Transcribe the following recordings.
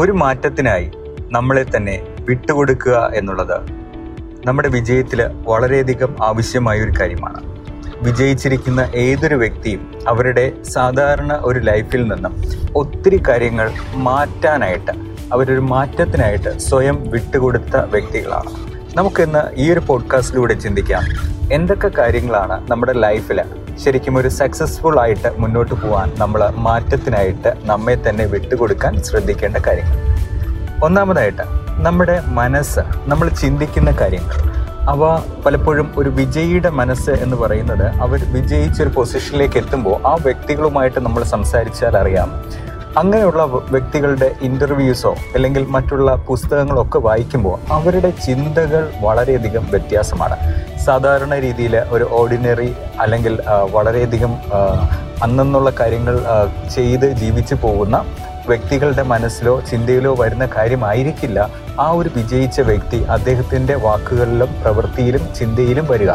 ഒരു മാറ്റത്തിനായി നമ്മളെ തന്നെ വിട്ടുകൊടുക്കുക എന്നുള്ളത് നമ്മുടെ വിജയത്തിൽ വളരെയധികം ആവശ്യമായ ഒരു കാര്യമാണ്. വിജയിച്ചിരിക്കുന്ന ഏതൊരു വ്യക്തിയും അവരുടെ സാധാരണ ഒരു ലൈഫിൽ നിന്നും ഒത്തിരി കാര്യങ്ങൾ മാറ്റാനായിട്ട് അവരൊരു മാറ്റത്തിനായിട്ട് സ്വയം വിട്ടുകൊടുത്ത വ്യക്തികളാണ്. നമുക്കിന്ന് ഈ ഒരു പോഡ്കാസ്റ്റിലൂടെ ചിന്തിക്കാം. എന്തൊക്കെ കാര്യങ്ങളാണ് നമ്മുടെ ലൈഫിൽ ശരിക്കും ഒരു സക്സസ്ഫുൾ ആയിട്ട് മുന്നോട്ട് പോകാൻ നമ്മൾ മാറ്റത്തിനായിട്ട് നമ്മെ തന്നെ വിട്ടുകൊടുക്കാൻ ശ്രദ്ധിക്കേണ്ട കാര്യങ്ങൾ. ഒന്നാമതായിട്ട് നമ്മുടെ മനസ്സ് നമ്മൾ ചിന്തിക്കുന്ന കാര്യങ്ങൾ. അവ പലപ്പോഴും ഒരു വിജയിയുടെ മനസ്സ് എന്ന് പറയുന്നത് അവർ വിജയിച്ചൊരു പൊസിഷനിലേക്ക് എത്തുമ്പോൾ ആ വ്യക്തികളുമായിട്ട് നമ്മൾ സംസാരിച്ചാൽ അറിയാം. അങ്ങനെയുള്ള വ്യക്തികളുടെ ഇന്റർവ്യൂസോ അല്ലെങ്കിൽ മറ്റുള്ള പുസ്തകങ്ങളോ ഒക്കെ വായിക്കുമ്പോൾ അവരുടെ ചിന്തകൾ വളരെയധികം വ്യത്യാസമാണ്. സാധാരണ രീതിയിൽ ഒരു ഓർഡിനറി അല്ലെങ്കിൽ വളരെയധികം അന്നെന്നുള്ള കാര്യങ്ങൾ ചെയ്ത് ജീവിച്ചു പോകുന്ന വ്യക്തികളുടെ മനസ്സിലോ ചിന്തയിലോ വരുന്ന കാര്യമായിരിക്കില്ല ആ ഒരു വിജയിച്ച വ്യക്തി അദ്ദേഹത്തിന്റെ വാക്കുകളിലും പ്രവൃത്തിയിലും ചിന്തയിലും വരിക.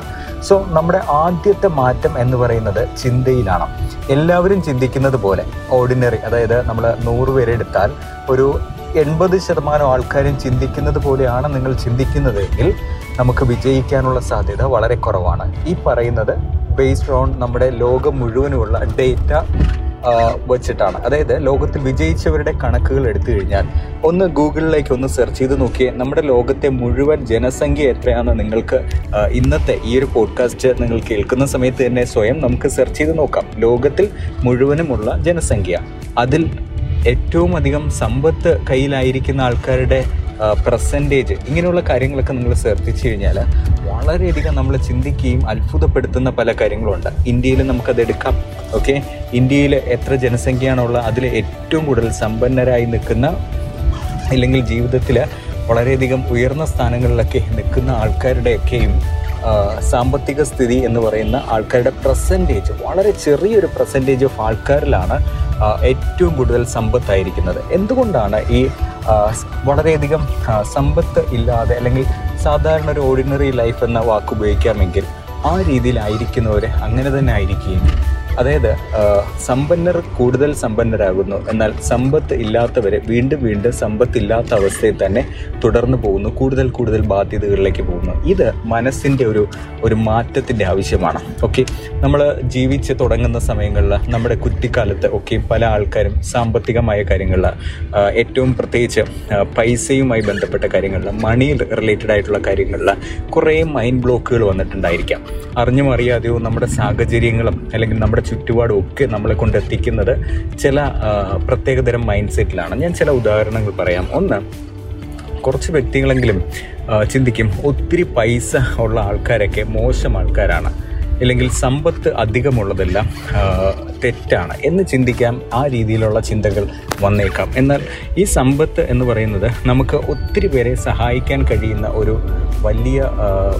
സോ നമ്മുടെ ആദ്യത്തെ മാറ്റം എന്ന് പറയുന്നത് ചിന്തയിലാണ്. എല്ലാവരും ചിന്തിക്കുന്നത് പോലെ ഓർഡിനറി അതായത് നമ്മൾ നൂറ് പേരെടുത്താൽ ഒരു എൺപത് ശതമാനം ആൾക്കാരും ചിന്തിക്കുന്നത് പോലെയാണ് നിങ്ങൾ ചിന്തിക്കുന്നതെങ്കിൽ നമുക്ക് വിജയിക്കാനുള്ള സാധ്യത വളരെ കുറവാണ്. ഈ പറയുന്നത് ബേസ്ഡ് ഓൺ നമ്മുടെ ലോകം മുഴുവനുമുള്ള ഡേറ്റ വെച്ചിട്ടാണ്. അതായത് ലോകത്തിൽ വിജയിച്ചവരുടെ കണക്കുകൾ എടുത്തു കഴിഞ്ഞാൽ ഒന്ന് ഗൂഗിളിലേക്ക് ഒന്ന് സെർച്ച് ചെയ്ത് നോക്കിയേ നമ്മുടെ ലോകത്തെ മുഴുവൻ ജനസംഖ്യ എത്രയാണ് നിങ്ങൾക്ക് ഇന്നത്തെ ഈ ഒരു പോഡ്കാസ്റ്റ് നിങ്ങൾ കേൾക്കുന്ന സമയത്ത് തന്നെ സ്വയം നമുക്ക് സെർച്ച് ചെയ്ത് നോക്കാം. ലോകത്തിൽ മുഴുവനുമുള്ള ജനസംഖ്യ. അതിൽ ഏറ്റവും അധികം സമ്പത്ത് കയ്യിലായിരിക്കുന്ന ആൾക്കാരുടെ പെർസെന്റേജ് ഇങ്ങനെയുള്ള കാര്യങ്ങളൊക്കെ നിങ്ങൾ ശ്രദ്ധിച്ചു കഴിഞ്ഞാൽ വളരെയധികം നമ്മൾ ചിന്തിക്കുകയും അത്ഭുതപ്പെടുത്തുന്ന പല കാര്യങ്ങളുണ്ട്. ഇന്ത്യയിൽ നമുക്കത് എടുക്കാം ഓക്കെ ഇന്ത്യയിൽ എത്ര ജനസംഖ്യയാണുള്ള അതിൽ ഏറ്റവും കൂടുതൽ സമ്പന്നരായി നിൽക്കുന്ന അല്ലെങ്കിൽ ജീവിതത്തിൽ വളരെയധികം ഉയർന്ന സ്ഥാനങ്ങളിലൊക്കെ നിൽക്കുന്ന ആൾക്കാരുടെയൊക്കെയും സാമ്പത്തിക സ്ഥിതി എന്ന് പറയുന്ന ആൾക്കാരുടെ പെർസെന്റേജ് വളരെ ചെറിയൊരു പെർസെന്റേജ് ഓഫ് ആൾക്കാരിലാണ് ഏറ്റവും കൂടുതൽ സമ്പത്തായിരിക്കുന്നത്. എന്തുകൊണ്ടാണ് ഈ വളരെയധികം സമ്പത്ത് ഇല്ലാതെ അല്ലെങ്കിൽ സാധാരണ ഒരു ഓർഡിനറി ലൈഫ് എന്ന വാക്ക് ഉപയോഗിക്കാമെങ്കിൽ ആ രീതിയിലായിരിക്കുന്നവർ അങ്ങനെ തന്നെ ആയിരിക്കുകയും അതായത് സമ്പന്നർ കൂടുതൽ സമ്പന്നരാകുന്നു. എന്നാൽ സമ്പത്ത് ഇല്ലാത്തവരെ വീണ്ടും വീണ്ടും സമ്പത്ത് ഇല്ലാത്ത അവസ്ഥയിൽ തന്നെ തുടർന്നു പോകുന്നു കൂടുതൽ കൂടുതൽ ബാധ്യതകളിലേക്ക് പോകുന്നു. ഇത് മനസ്സിന്റെ ഒരു ഒരു മാറ്റത്തിന്റെ ആവശ്യമാണ്. ഓക്കെ? നമ്മൾ ജീവിച്ച് തുടങ്ങുന്ന സമയങ്ങളിൽ നമ്മുടെ കുട്ടിക്കാലത്ത് ഒക്കെ പല ആൾക്കാരും സാമ്പത്തികമായ കാര്യങ്ങളിൽ ഏറ്റവും പ്രത്യേകിച്ച് പൈസയുമായി ബന്ധപ്പെട്ട കാര്യങ്ങളിൽ മണി റിലേറ്റഡ് ആയിട്ടുള്ള കാര്യങ്ങളിൽ കുറേ മൈൻഡ് ബ്ലോക്കുകൾ വന്നിട്ടുണ്ടായിരിക്കാം. അറിഞ്ഞും അറിയാതെയോ നമ്മുടെ സാഹചര്യങ്ങളും അല്ലെങ്കിൽ നമ്മുടെ ചുറ്റുപാടും ഒക്കെ നമ്മളെ കൊണ്ട് എത്തിക്കുന്നത് ചില പ്രത്യേകതരം മൈൻഡ് സെറ്റിലാണ് ഞാൻ ചില ഉദാഹരണങ്ങൾ പറയാം. ഒന്ന് കുറച്ച് വ്യക്തികളെങ്കിലും ചിന്തിക്കും. ഒത്തിരി പൈസ ഉള്ള ആൾക്കാരൊക്കെ മോശം ആൾക്കാരാണ്. അല്ലെങ്കിൽ സമ്പത്ത് അധികമുള്ളതെല്ലാം തെറ്റാണ് എന്ന് ചിന്തിക്കാം ആ രീതിയിലുള്ള ചിന്തകൾ വന്നേക്കാം. എന്നാൽ ഈ സമ്പത്ത് എന്ന് പറയുന്നത് നമുക്ക് ഒത്തിരി പേരെ സഹായിക്കാൻ കഴിയുന്ന ഒരു വലിയ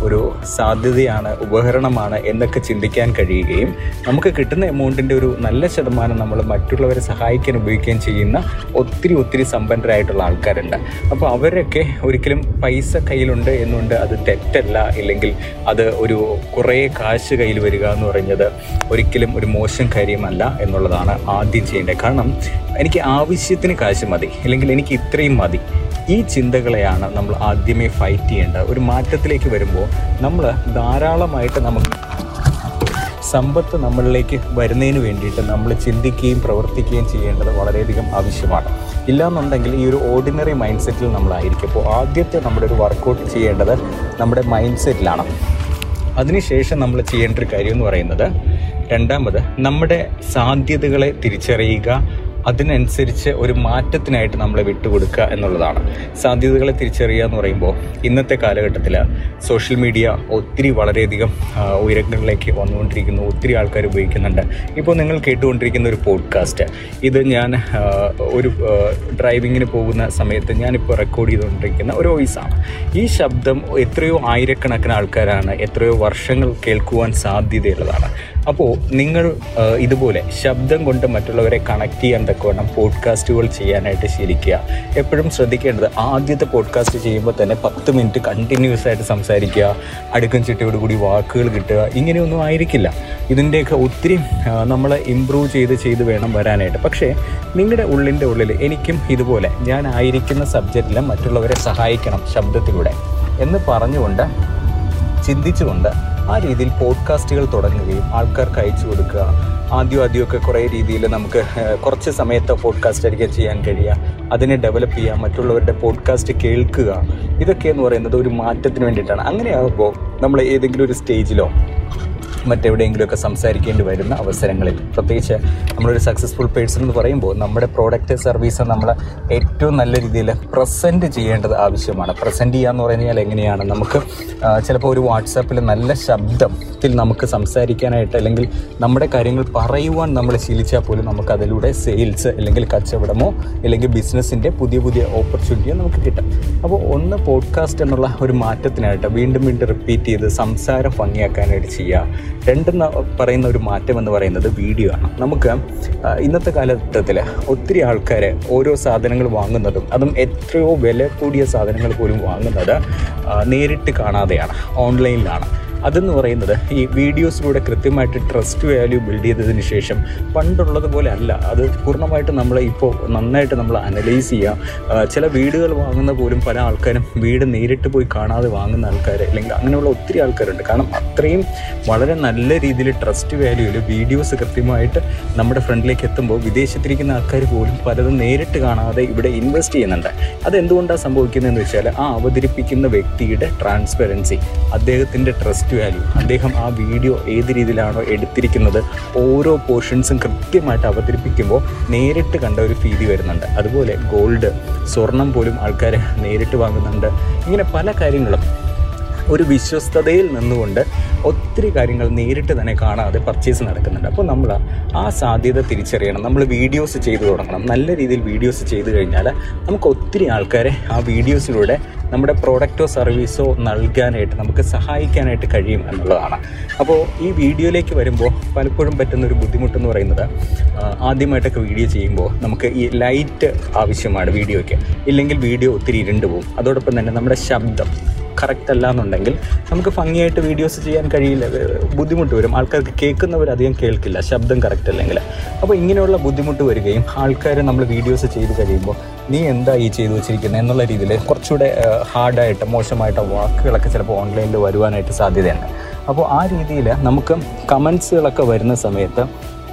ഒരു സാധ്യതയാണ് ഉപകരണമാണ് എന്നൊക്കെ ചിന്തിക്കാൻ കഴിയുകയും നമുക്ക് കിട്ടുന്ന എമൗണ്ടിന്റെ ഒരു നല്ല ശതമാനം നമ്മൾ മറ്റുള്ളവരെ സഹായിക്കാൻ ഉപയോഗിക്കുകയും ചെയ്യുന്ന ഒത്തിരി ഒത്തിരി സമ്പന്നരായിട്ടുള്ള ആൾക്കാരുണ്ട്. അപ്പോൾ അവരൊക്കെ ഒരിക്കലും പൈസ കയ്യിലുണ്ട് എന്നുകൊണ്ട് അത് തെറ്റല്ല ഇല്ലെങ്കിൽ അത് ഒരു കുറേ കാശ് കയ്യിൽ വരിക എന്ന് പറയുന്നത് ഒരിക്കലും ഒരു മോശം കാര്യമല്ല എന്നുള്ളതാണ് ആദ്യം ചെയ്യേണ്ടത്. കാരണം എനിക്ക് ആവശ്യത്തിന് കാശ് മതി അല്ലെങ്കിൽ എനിക്ക് ഇത്രയും മതി. ഈ ചിന്തകളെയാണ് നമ്മൾ ആദ്യമേ ഫൈറ്റ് ചെയ്യേണ്ടത്. ഒരു മാറ്റത്തിലേക്ക് വരുമ്പോൾ നമ്മൾ ധാരാളമായിട്ട് നമുക്ക് സമ്പത്ത് നമ്മളിലേക്ക് വരുന്നതിന് വേണ്ടിയിട്ട് നമ്മൾ ചിന്തിക്കുകയും പ്രവർത്തിക്കുകയും ചെയ്യേണ്ടത് വളരെയധികം ആവശ്യമാണ്. ഇല്ലാന്നുണ്ടെങ്കിൽ ഈ ഒരു ഓർഡിനറി മൈൻഡ് സെറ്റിൽ നമ്മളായിരിക്കും. അപ്പോൾ ആദ്യത്തെ നമ്മുടെ ഒരു വർക്കൗട്ട് ചെയ്യേണ്ടത് നമ്മുടെ മൈൻഡ് സെറ്റിലാണ് അതിനുശേഷം നമ്മൾ ചെയ്യേണ്ട ഒരു കാര്യം എന്ന് പറയുന്നത് രണ്ടാമത് നമ്മുടെ സാധ്യതകളെ തിരിച്ചറിയുക അതിനനുസരിച്ച് ഒരു മാറ്റത്തിനായിട്ട് നമ്മളെ വിട്ടുകൊടുക്കുക എന്നുള്ളതാണ്. സാധ്യതകളെ തിരിച്ചറിയുക എന്ന് പറയുമ്പോൾ ഇന്നത്തെ കാലഘട്ടത്തിൽ സോഷ്യൽ മീഡിയ ഒത്തിരി വളരെയധികം ഉയരങ്ങളിലേക്ക് വന്നുകൊണ്ടിരിക്കുന്നു ഒത്തിരി ആൾക്കാർ ഉപയോഗിക്കുന്നുണ്ട്. ഇപ്പോൾ നിങ്ങൾ കേട്ടുകൊണ്ടിരിക്കുന്ന ഒരു പോഡ്കാസ്റ്റ്. ഇത് ഞാൻ ഒരു ഡ്രൈവിങ്ങിന് പോകുന്ന സമയത്ത് ഞാനിപ്പോൾ റെക്കോർഡ് ചെയ്തുകൊണ്ടിരിക്കുന്ന ഒരു വോയിസാണ്. ഈ ശബ്ദം എത്രയോ ആയിരക്കണക്കിന് ആൾക്കാരാണ് എത്രയോ വർഷങ്ങൾ കേൾക്കുവാൻ സാധ്യതയുള്ളതാണ്. അപ്പോൾ നിങ്ങൾ ഇതുപോലെ ശബ്ദം കൊണ്ട് മറ്റുള്ളവരെ കണക്ട് ചെയ്യാൻ തക്കവണ്ണം പോഡ്കാസ്റ്റുകൾ ചെയ്യാനായിട്ട് ശീലിക്കുക. എപ്പോഴും ശ്രദ്ധിക്കേണ്ടത് ആദ്യത്തെ പോഡ്കാസ്റ്റ് ചെയ്യുമ്പോൾ തന്നെ പത്ത് മിനിറ്റ് കണ്ടിന്യൂസ് ആയിട്ട് സംസാരിക്കുക അടുക്കും ചിട്ടയോട് കൂടി വാക്കുകൾ കിട്ടുക ഇങ്ങനെയൊന്നും ആയിരിക്കില്ല. ഇതിന്റെയൊക്കെ ഒത്തിരി നമ്മൾ ഇമ്പ്രൂവ് ചെയ്ത് ചെയ്ത് വേണം വരാനായിട്ട്. പക്ഷേ നിങ്ങളുടെ ഉള്ളിന്റെ ഉള്ളിൽ എനിക്കും ഇതുപോലെ ഞാൻ ആയിരിക്കുന്ന സബ്ജക്റ്റിൽ മറ്റുള്ളവരെ സഹായിക്കണം ശബ്ദത്തിലൂടെ എന്ന് പറഞ്ഞുകൊണ്ട് ചിന്തിച്ചുകൊണ്ട് ആ രീതിയിൽ പോഡ്കാസ്റ്റുകൾ തുടങ്ങുകയും ആൾക്കാർക്ക് അയച്ചു കൊടുക്കുക ആദ്യം ആദ്യമൊക്കെ കുറേ രീതിയിൽ നമുക്ക് കുറച്ച് സമയത്ത് പോഡ്കാസ്റ്റ് ആയിരിക്കും ചെയ്യാൻ കഴിയുക. അതിനെ ഡെവലപ്പ് ചെയ്യുക മറ്റുള്ളവരുടെ പോഡ്കാസ്റ്റ് കേൾക്കുക. ഇതൊക്കെ എന്ന് പറയുന്നത് ഒരു മാറ്റത്തിന് വേണ്ടിയിട്ടാണ്. അങ്ങനെയാകുമ്പോൾ നമ്മൾ ഏതെങ്കിലും ഒരു സ്റ്റേജിലോ മറ്റെവിടെയെങ്കിലുമൊക്കെ സംസാരിക്കേണ്ടി വരുന്ന അവസരങ്ങളിൽ പ്രത്യേകിച്ച് നമ്മളൊരു സക്സസ്ഫുൾ പേഴ്സൺ എന്ന് പറയുമ്പോൾ നമ്മുടെ പ്രോഡക്റ്റ് സർവീസ് നമ്മൾ ഏറ്റവും നല്ല രീതിയിൽ പ്രസന്റ് ചെയ്യേണ്ടത് ആവശ്യമാണ്. പ്രസന്റ് ചെയ്യുക എന്ന് പറഞ്ഞു കഴിഞ്ഞാൽ എങ്ങനെയാണ്? നമുക്ക് ചിലപ്പോൾ ഒരു വാട്സാപ്പിൽ നല്ല ശബ്ദത്തിൽ നമുക്ക് സംസാരിക്കാനായിട്ട് അല്ലെങ്കിൽ നമ്മുടെ കാര്യങ്ങൾ പറയുവാൻ നമ്മൾ ശീലിച്ചാൽ പോലും നമുക്ക് അതിലൂടെ സെയിൽസ് അല്ലെങ്കിൽ കച്ചവടമോ അല്ലെങ്കിൽ ബിസിനസ്സിന്റെ പുതിയ പുതിയ ഓപ്പർച്യൂണിറ്റിയോ നമുക്ക് കിട്ടും. അപ്പോൾ ഒന്ന് പോഡ്കാസ്റ്റ് എന്നുള്ള ഒരു മാറ്റത്തിനായിട്ട് വീണ്ടും വീണ്ടും റിപ്പീറ്റ് ചെയ്ത് സംസാരം ഭംഗിയാക്കാനായിട്ട് ചെയ്യുക. രണ്ടെന്ന് പറയുന്ന ഒരു മാറ്റം എന്ന് പറയുന്നത് വീഡിയോ ആണ്. നമുക്ക് ഇന്നത്തെ കാലഘട്ടത്തിൽ ഒത്തിരി ആൾക്കാർ ഓരോ സാധനങ്ങൾ വാങ്ങുന്നതും അതും എത്രയോ വില കൂടിയ സാധനങ്ങൾ പോലും വാങ്ങുന്നത് നേരിട്ട് കാണാതെയാണ് ഓൺലൈനിലാണ് അതെന്ന് പറയുന്നത് ഈ വീഡിയോസിലൂടെ കൃത്യമായിട്ട് ട്രസ്റ്റ് വാല്യൂ ബിൽഡ് ചെയ്തതിന് ശേഷം പണ്ടുള്ളത് പോലെ അല്ല. അത് പൂർണമായിട്ട് നമ്മൾ ഇപ്പോൾ നന്നായിട്ട് നമ്മൾ അനലൈസ് ചെയ്യുക ചില വീടുകൾ വാങ്ങുന്ന പോലും പല ആൾക്കാരും വീട് നേരിട്ട് പോയി കാണാതെ വാങ്ങുന്ന ആൾക്കാർ അല്ലെങ്കിൽ അങ്ങനെയുള്ള ഒത്തിരി ആൾക്കാരുണ്ട്. കാരണം അത്രയും വളരെ നല്ല രീതിയിൽ ട്രസ്റ്റ് വാല്യൂയിൽ വീഡിയോസ് കൃത്യമായിട്ട് നമ്മുടെ ഫ്രണ്ടിലേക്ക് എത്തുമ്പോൾ വിദേശത്തിരിക്കുന്ന ആൾക്കാർ പോലും പലതും നേരിട്ട് കാണാതെ ഇവിടെ ഇൻവെസ്റ്റ് ചെയ്യുന്നുണ്ട്. അതെന്തുകൊണ്ടാണ് സംഭവിക്കുന്നതെന്ന് വെച്ചാൽ ആ അവതരിപ്പിക്കുന്ന വ്യക്തിയുടെ ട്രാൻസ്പെറൻസി അദ്ദേഹത്തിന്റെ ട്രസ്റ്റ് വാല്യൂ അദ്ദേഹം ആ വീഡിയോ ഏത് രീതിയിലാണോ എടുത്തിരിക്കുന്നത് ഓരോ പോർഷൻസും കൃത്യമായിട്ട് അവതരിപ്പിക്കുമ്പോൾ നേരിട്ട് കണ്ട ഒരു ഫീതി വരുന്നുണ്ട്. അതുപോലെ ഗോൾഡ് സ്വർണം പോലും ആൾക്കാർ നേരിട്ട് വാങ്ങുന്നുണ്ട്. ഇങ്ങനെ പല കാര്യങ്ങളും ഒരു വിശ്വസ്തതയിൽ നിന്നുകൊണ്ട് ഒത്തിരി കാര്യങ്ങൾ നേരിട്ട് തന്നെ കാണാതെ പർച്ചേസ് നടക്കുന്നുണ്ട്. അപ്പോൾ നമ്മൾ ആ സാധ്യത തിരിച്ചറിയണം. നമ്മൾ വീഡിയോസ് ചെയ്തു തുടങ്ങണം. നല്ല രീതിയിൽ വീഡിയോസ് ചെയ്തു കഴിഞ്ഞാൽ നമുക്ക് ഒത്തിരി ആൾക്കാരെ ആ വീഡിയോസിലൂടെ നമ്മുടെ പ്രോഡക്റ്റോ സർവീസോ നൽകാനായിട്ട് നമുക്ക് സഹായിക്കാനായിട്ട് കഴിയും എന്നുള്ളതാണ്. അപ്പോൾ ഈ വീഡിയോയിലേക്ക് വരുമ്പോൾ പലപ്പോഴും പറ്റുന്ന ഒരു ബുദ്ധിമുട്ടെന്ന് പറയുന്നത് ആദ്യമായിട്ടൊക്കെ വീഡിയോ ചെയ്യുമ്പോൾ നമുക്ക് ഈ ലൈറ്റ് ആവശ്യമാണ് വീഡിയോയ്ക്ക്. ഇല്ലെങ്കിൽ വീഡിയോ ഒത്തിരി ഇരുണ്ട് പോകും. അതോടൊപ്പം തന്നെ നമ്മുടെ ശബ്ദം കറക്റ്റ് അല്ല എന്നുണ്ടെങ്കിൽ നമുക്ക് ഭംഗിയായിട്ട് വീഡിയോസ് ചെയ്യാൻ കഴിയില്ല. ബുദ്ധിമുട്ട് വരും. ആൾക്കാർക്ക് കേൾക്കുന്നവർ അധികം കേൾക്കില്ല. ശബ്ദം കറക്റ്റ് അല്ലെങ്കിൽ അപ്പോൾ ഇങ്ങനെയുള്ള ബുദ്ധിമുട്ട് വരികയും ആൾക്കാർ നമ്മൾ വീഡിയോസ് ചെയ്ത് കഴിയുമ്പോൾ നീ എന്താ ഈ ചെയ്തു വെച്ചിരിക്കുന്നത് എന്നുള്ള രീതിയിൽ കുറച്ചുകൂടെ ഹാർഡായിട്ട് മോശമായിട്ട് വാക്കുകളൊക്കെ ചിലപ്പോൾ ഓൺലൈനിൽ വരുവാനായിട്ട് സാധ്യതയുണ്ട്. അപ്പോൾ ആ രീതിയിൽ നമുക്ക് കമൻസുകളൊക്കെ വരുന്ന സമയത്ത്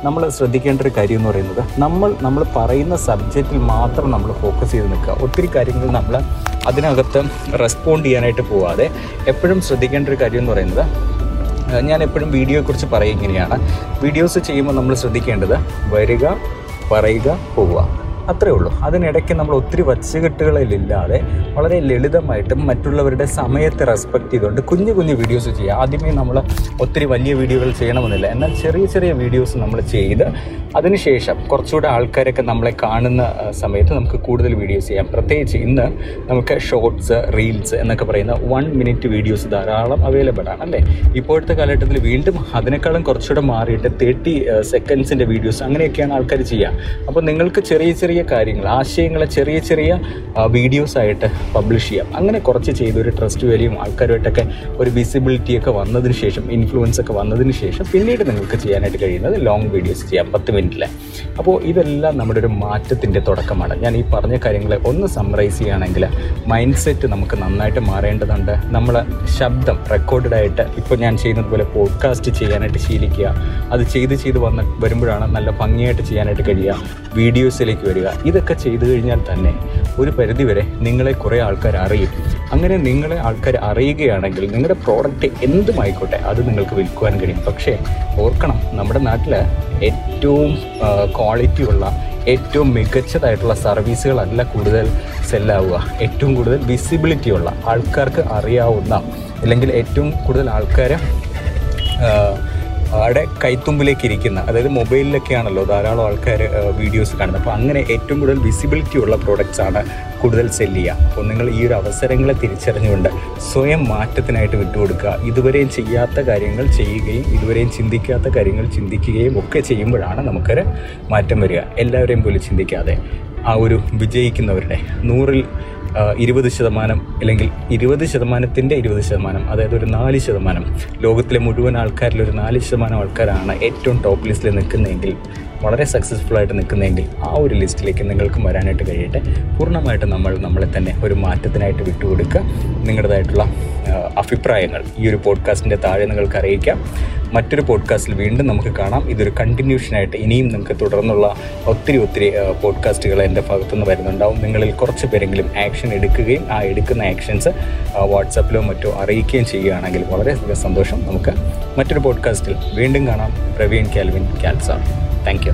നമ്മൾ ശ്രദ്ധിക്കേണ്ട ഒരു കാര്യം എന്ന് പറയുന്നത് നമ്മൾ നമ്മൾ പറയുന്ന സബ്ജക്റ്റിൽ മാത്രം നമ്മൾ ഫോക്കസ് ചെയ്ത് നിൽക്കുക. ഒത്തിരി കാര്യങ്ങൾ നമ്മൾ അതിനകത്ത് റെസ്പോണ്ട് ചെയ്യാനായിട്ട് പോവാതെ എപ്പോഴും ശ്രദ്ധിക്കേണ്ട ഒരു കാര്യം എന്ന് പറയുന്നത് ഞാൻ എപ്പോഴും വീഡിയോയെക്കുറിച്ച് പറയുക ഇങ്ങനെയാണ്. വീഡിയോസ് ചെയ്യുമ്പോൾ നമ്മൾ ശ്രദ്ധിക്കേണ്ടത് വരിക പറയുക പോവുക. അത്രേ ഉള്ളൂ. അതിനിടയ്ക്ക് നമ്മൾ ഒത്തിരി വച്ചുകെട്ടുകളിലില്ലാതെ വളരെ ലളിതമായിട്ടും മറ്റുള്ളവരുടെ സമയത്തെ റെസ്പെക്ട് ചെയ്തുകൊണ്ട് കുഞ്ഞു കുഞ്ഞു വീഡിയോസ് ചെയ്യുക. ആദ്യമേ നമ്മൾ ഒത്തിരി വലിയ വീഡിയോകൾ ചെയ്യണമെന്നില്ല. എന്നാൽ ചെറിയ ചെറിയ വീഡിയോസ് നമ്മൾ ചെയ്ത് അതിനുശേഷം കുറച്ചുകൂടെ ആൾക്കാരൊക്കെ നമ്മളെ കാണുന്ന സമയത്ത് നമുക്ക് കൂടുതൽ വീഡിയോസ് ചെയ്യാം. പ്രത്യേകിച്ച് ഇന്ന് നമുക്ക് ഷോർട്സ് റീൽസ് എന്നൊക്കെ പറയുന്ന വൺ മിനിറ്റ് വീഡിയോസ് ധാരാളം അവൈലബിൾ ആണ് അല്ലേ? ഇപ്പോഴത്തെ കാലഘട്ടത്തിൽ വീണ്ടും അതിനേക്കാളും കുറച്ചുകൂടെ മാറിയിട്ട് തേർട്ടി സെക്കൻഡ്സിന്റെ വീഡിയോസ് അങ്ങനെയൊക്കെയാണ് ആൾക്കാർ ചെയ്യുക. അപ്പോൾ നിങ്ങൾക്ക് ചെറിയ ചെറിയ കാര്യങ്ങൾ ആശയങ്ങളെ ചെറിയ ചെറിയ വീഡിയോസ് ആയിട്ട് പബ്ലിഷ് ചെയ്യാം. അങ്ങനെ കുറച്ച് ചെയ്ത് ഒരു ട്രസ്റ്റ് വാല്യൂം ആൾക്കാരുമായിട്ടൊക്കെ ഒരു വിസിബിലിറ്റി ഒക്കെ വന്നതിന് ശേഷം ഇൻഫ്ലുവൻസ് ഒക്കെ വന്നതിന് ശേഷം പിന്നീട് നിങ്ങൾക്ക് ചെയ്യാനായിട്ട് കഴിയുന്നത് ലോങ് വീഡിയോസ് ചെയ്യാം പത്ത് മിനിറ്റിലെ. അപ്പോൾ ഇതെല്ലാം നമ്മുടെ ഒരു മാറ്റത്തിന്റെ തുടക്കമാണ്. ഞാൻ ഈ പറഞ്ഞ കാര്യങ്ങളെ ഒന്ന് സമ്മറൈസ് ചെയ്യുകയാണെങ്കിൽ മൈൻഡ് സെറ്റ് നമുക്ക് നന്നായിട്ട് മാറേണ്ടതുണ്ട്. നമ്മൾ ശബ്ദം റെക്കോർഡഡ് ആയിട്ട് ഇപ്പോൾ ഞാൻ ചെയ്യുന്നത് പോലെ പോഡ്കാസ്റ്റ് ചെയ്യാനായിട്ട് ശീലിക്കുക. അത് ചെയ്ത് ചെയ്ത് വന്ന് വരുമ്പോഴാണ് നല്ല ഭംഗിയായിട്ട് ചെയ്യാനായിട്ട് കഴിയുക. വീഡിയോസിലേക്ക് വരിക. ഇതൊക്കെ ചെയ്തു കഴിഞ്ഞാൽ തന്നെ ഒരു പരിധിവരെ നിങ്ങളെ കുറേ ആൾക്കാർ അറിയും. അങ്ങനെ നിങ്ങളെ ആൾക്കാർ അറിയുകയാണെങ്കിൽ നിങ്ങളുടെ പ്രോഡക്റ്റ് എന്തുമായിക്കോട്ടെ അത് നിങ്ങൾക്ക് വിൽക്കുവാൻ കഴിയും. പക്ഷേ ഓർക്കണം നമ്മുടെ നാട്ടിൽ ഏറ്റവും ക്വാളിറ്റി ഉള്ള ഏറ്റവും മികച്ചതായിട്ടുള്ള സർവീസുകളല്ല കൂടുതൽ സെല്ലാവുക ഏറ്റവും കൂടുതൽ വിസിബിലിറ്റി ഉള്ള ആൾക്കാർക്ക് അറിയാവുന്ന അല്ലെങ്കിൽ ഏറ്റവും കൂടുതൽ ആൾക്കാർ അവിടെ കൈത്തുമ്പിലേക്ക് ഇരിക്കുന്ന അതായത് മൊബൈലിലൊക്കെയാണല്ലോ ധാരാളം ആൾക്കാർ വീഡിയോസ് കാണുന്നത്. അപ്പോൾ അങ്ങനെ ഏറ്റവും കൂടുതൽ വിസിബിലിറ്റി ഉള്ള പ്രോഡക്റ്റ്സ് ആണ് കൂടുതൽ സെല്ല് ചെയ്യുക. അപ്പോൾ നിങ്ങൾ ഈ ഒരു അവസരങ്ങളെ തിരിച്ചറിഞ്ഞുകൊണ്ട് സ്വയം മാറ്റത്തിനായിട്ട് വിട്ടുകൊടുക്കുക. ഇതുവരെയും ചെയ്യാത്ത കാര്യങ്ങൾ ചെയ്യുകയും ഇതുവരെയും ചിന്തിക്കാത്ത കാര്യങ്ങൾ ചിന്തിക്കുകയും ഒക്കെ ചെയ്യുമ്പോഴാണ് നമുക്കൊരു മാറ്റം വരിക. എല്ലാവരെയും പോലും ചിന്തിക്കാതെ ആ ഒരു വിജയിക്കുന്നവരുടെ നൂറിൽ ഇരുപത് ശതമാനം അല്ലെങ്കിൽ ഇരുപത് ശതമാനത്തിന്റെ ഇരുപത് ശതമാനം അതായത് ഒരു നാല് ശതമാനം ലോകത്തിലെ മുഴുവൻ ആൾക്കാരിൽ ഒരു നാല് ശതമാനം ആൾക്കാരാണ് ഏറ്റവും ടോപ്പ് ലിസ്റ്റിൽ നിൽക്കുന്നതെങ്കിൽ വളരെ സക്സസ്ഫുൾ ആയിട്ട് നിൽക്കുന്നതെങ്കിൽ ആ ഒരു ലിസ്റ്റിലേക്ക് നിങ്ങൾക്കും വരാനായിട്ട് കഴിയട്ടെ. പൂർണമായിട്ട് നമ്മൾ നമ്മളെ തന്നെ ഒരു മാറ്റത്തിനായിട്ട് വിട്ടുകൊടുക്കുക. നിങ്ങളുടേതായിട്ടുള്ള അഭിപ്രായങ്ങൾ ഈ ഒരു പോഡ്കാസ്റ്റിന്റെ താഴെ നിങ്ങൾക്ക് അറിയിക്കാം. മറ്റൊരു പോഡ്കാസ്റ്റിൽ വീണ്ടും നമുക്ക് കാണാം. ഇതൊരു കണ്ടിന്യൂഷനായിട്ട് ഇനിയും നിങ്ങൾക്ക് തുടർന്നുള്ള ഒത്തിരി ഒത്തിരി പോഡ്കാസ്റ്റുകൾ എന്റെ ഭാഗത്തുനിന്ന് വരുന്നുണ്ടാവും. നിങ്ങളിൽ കുറച്ച് പേരെങ്കിലും ആക്ഷൻ എടുക്കുകയും ആ എടുക്കുന്ന ആക്ഷൻസ് വാട്സാപ്പിലോ മറ്റോ അറിയിക്കുകയും ചെയ്യുകയാണെങ്കിൽ വളരെയധികം സന്തോഷം നമുക്ക് മറ്റൊരു പോഡ്കാസ്റ്റിൽ വീണ്ടും കാണാം. പ്രവീൺ കാൽവിൻ ക്യാൽസാർ താങ്ക് യു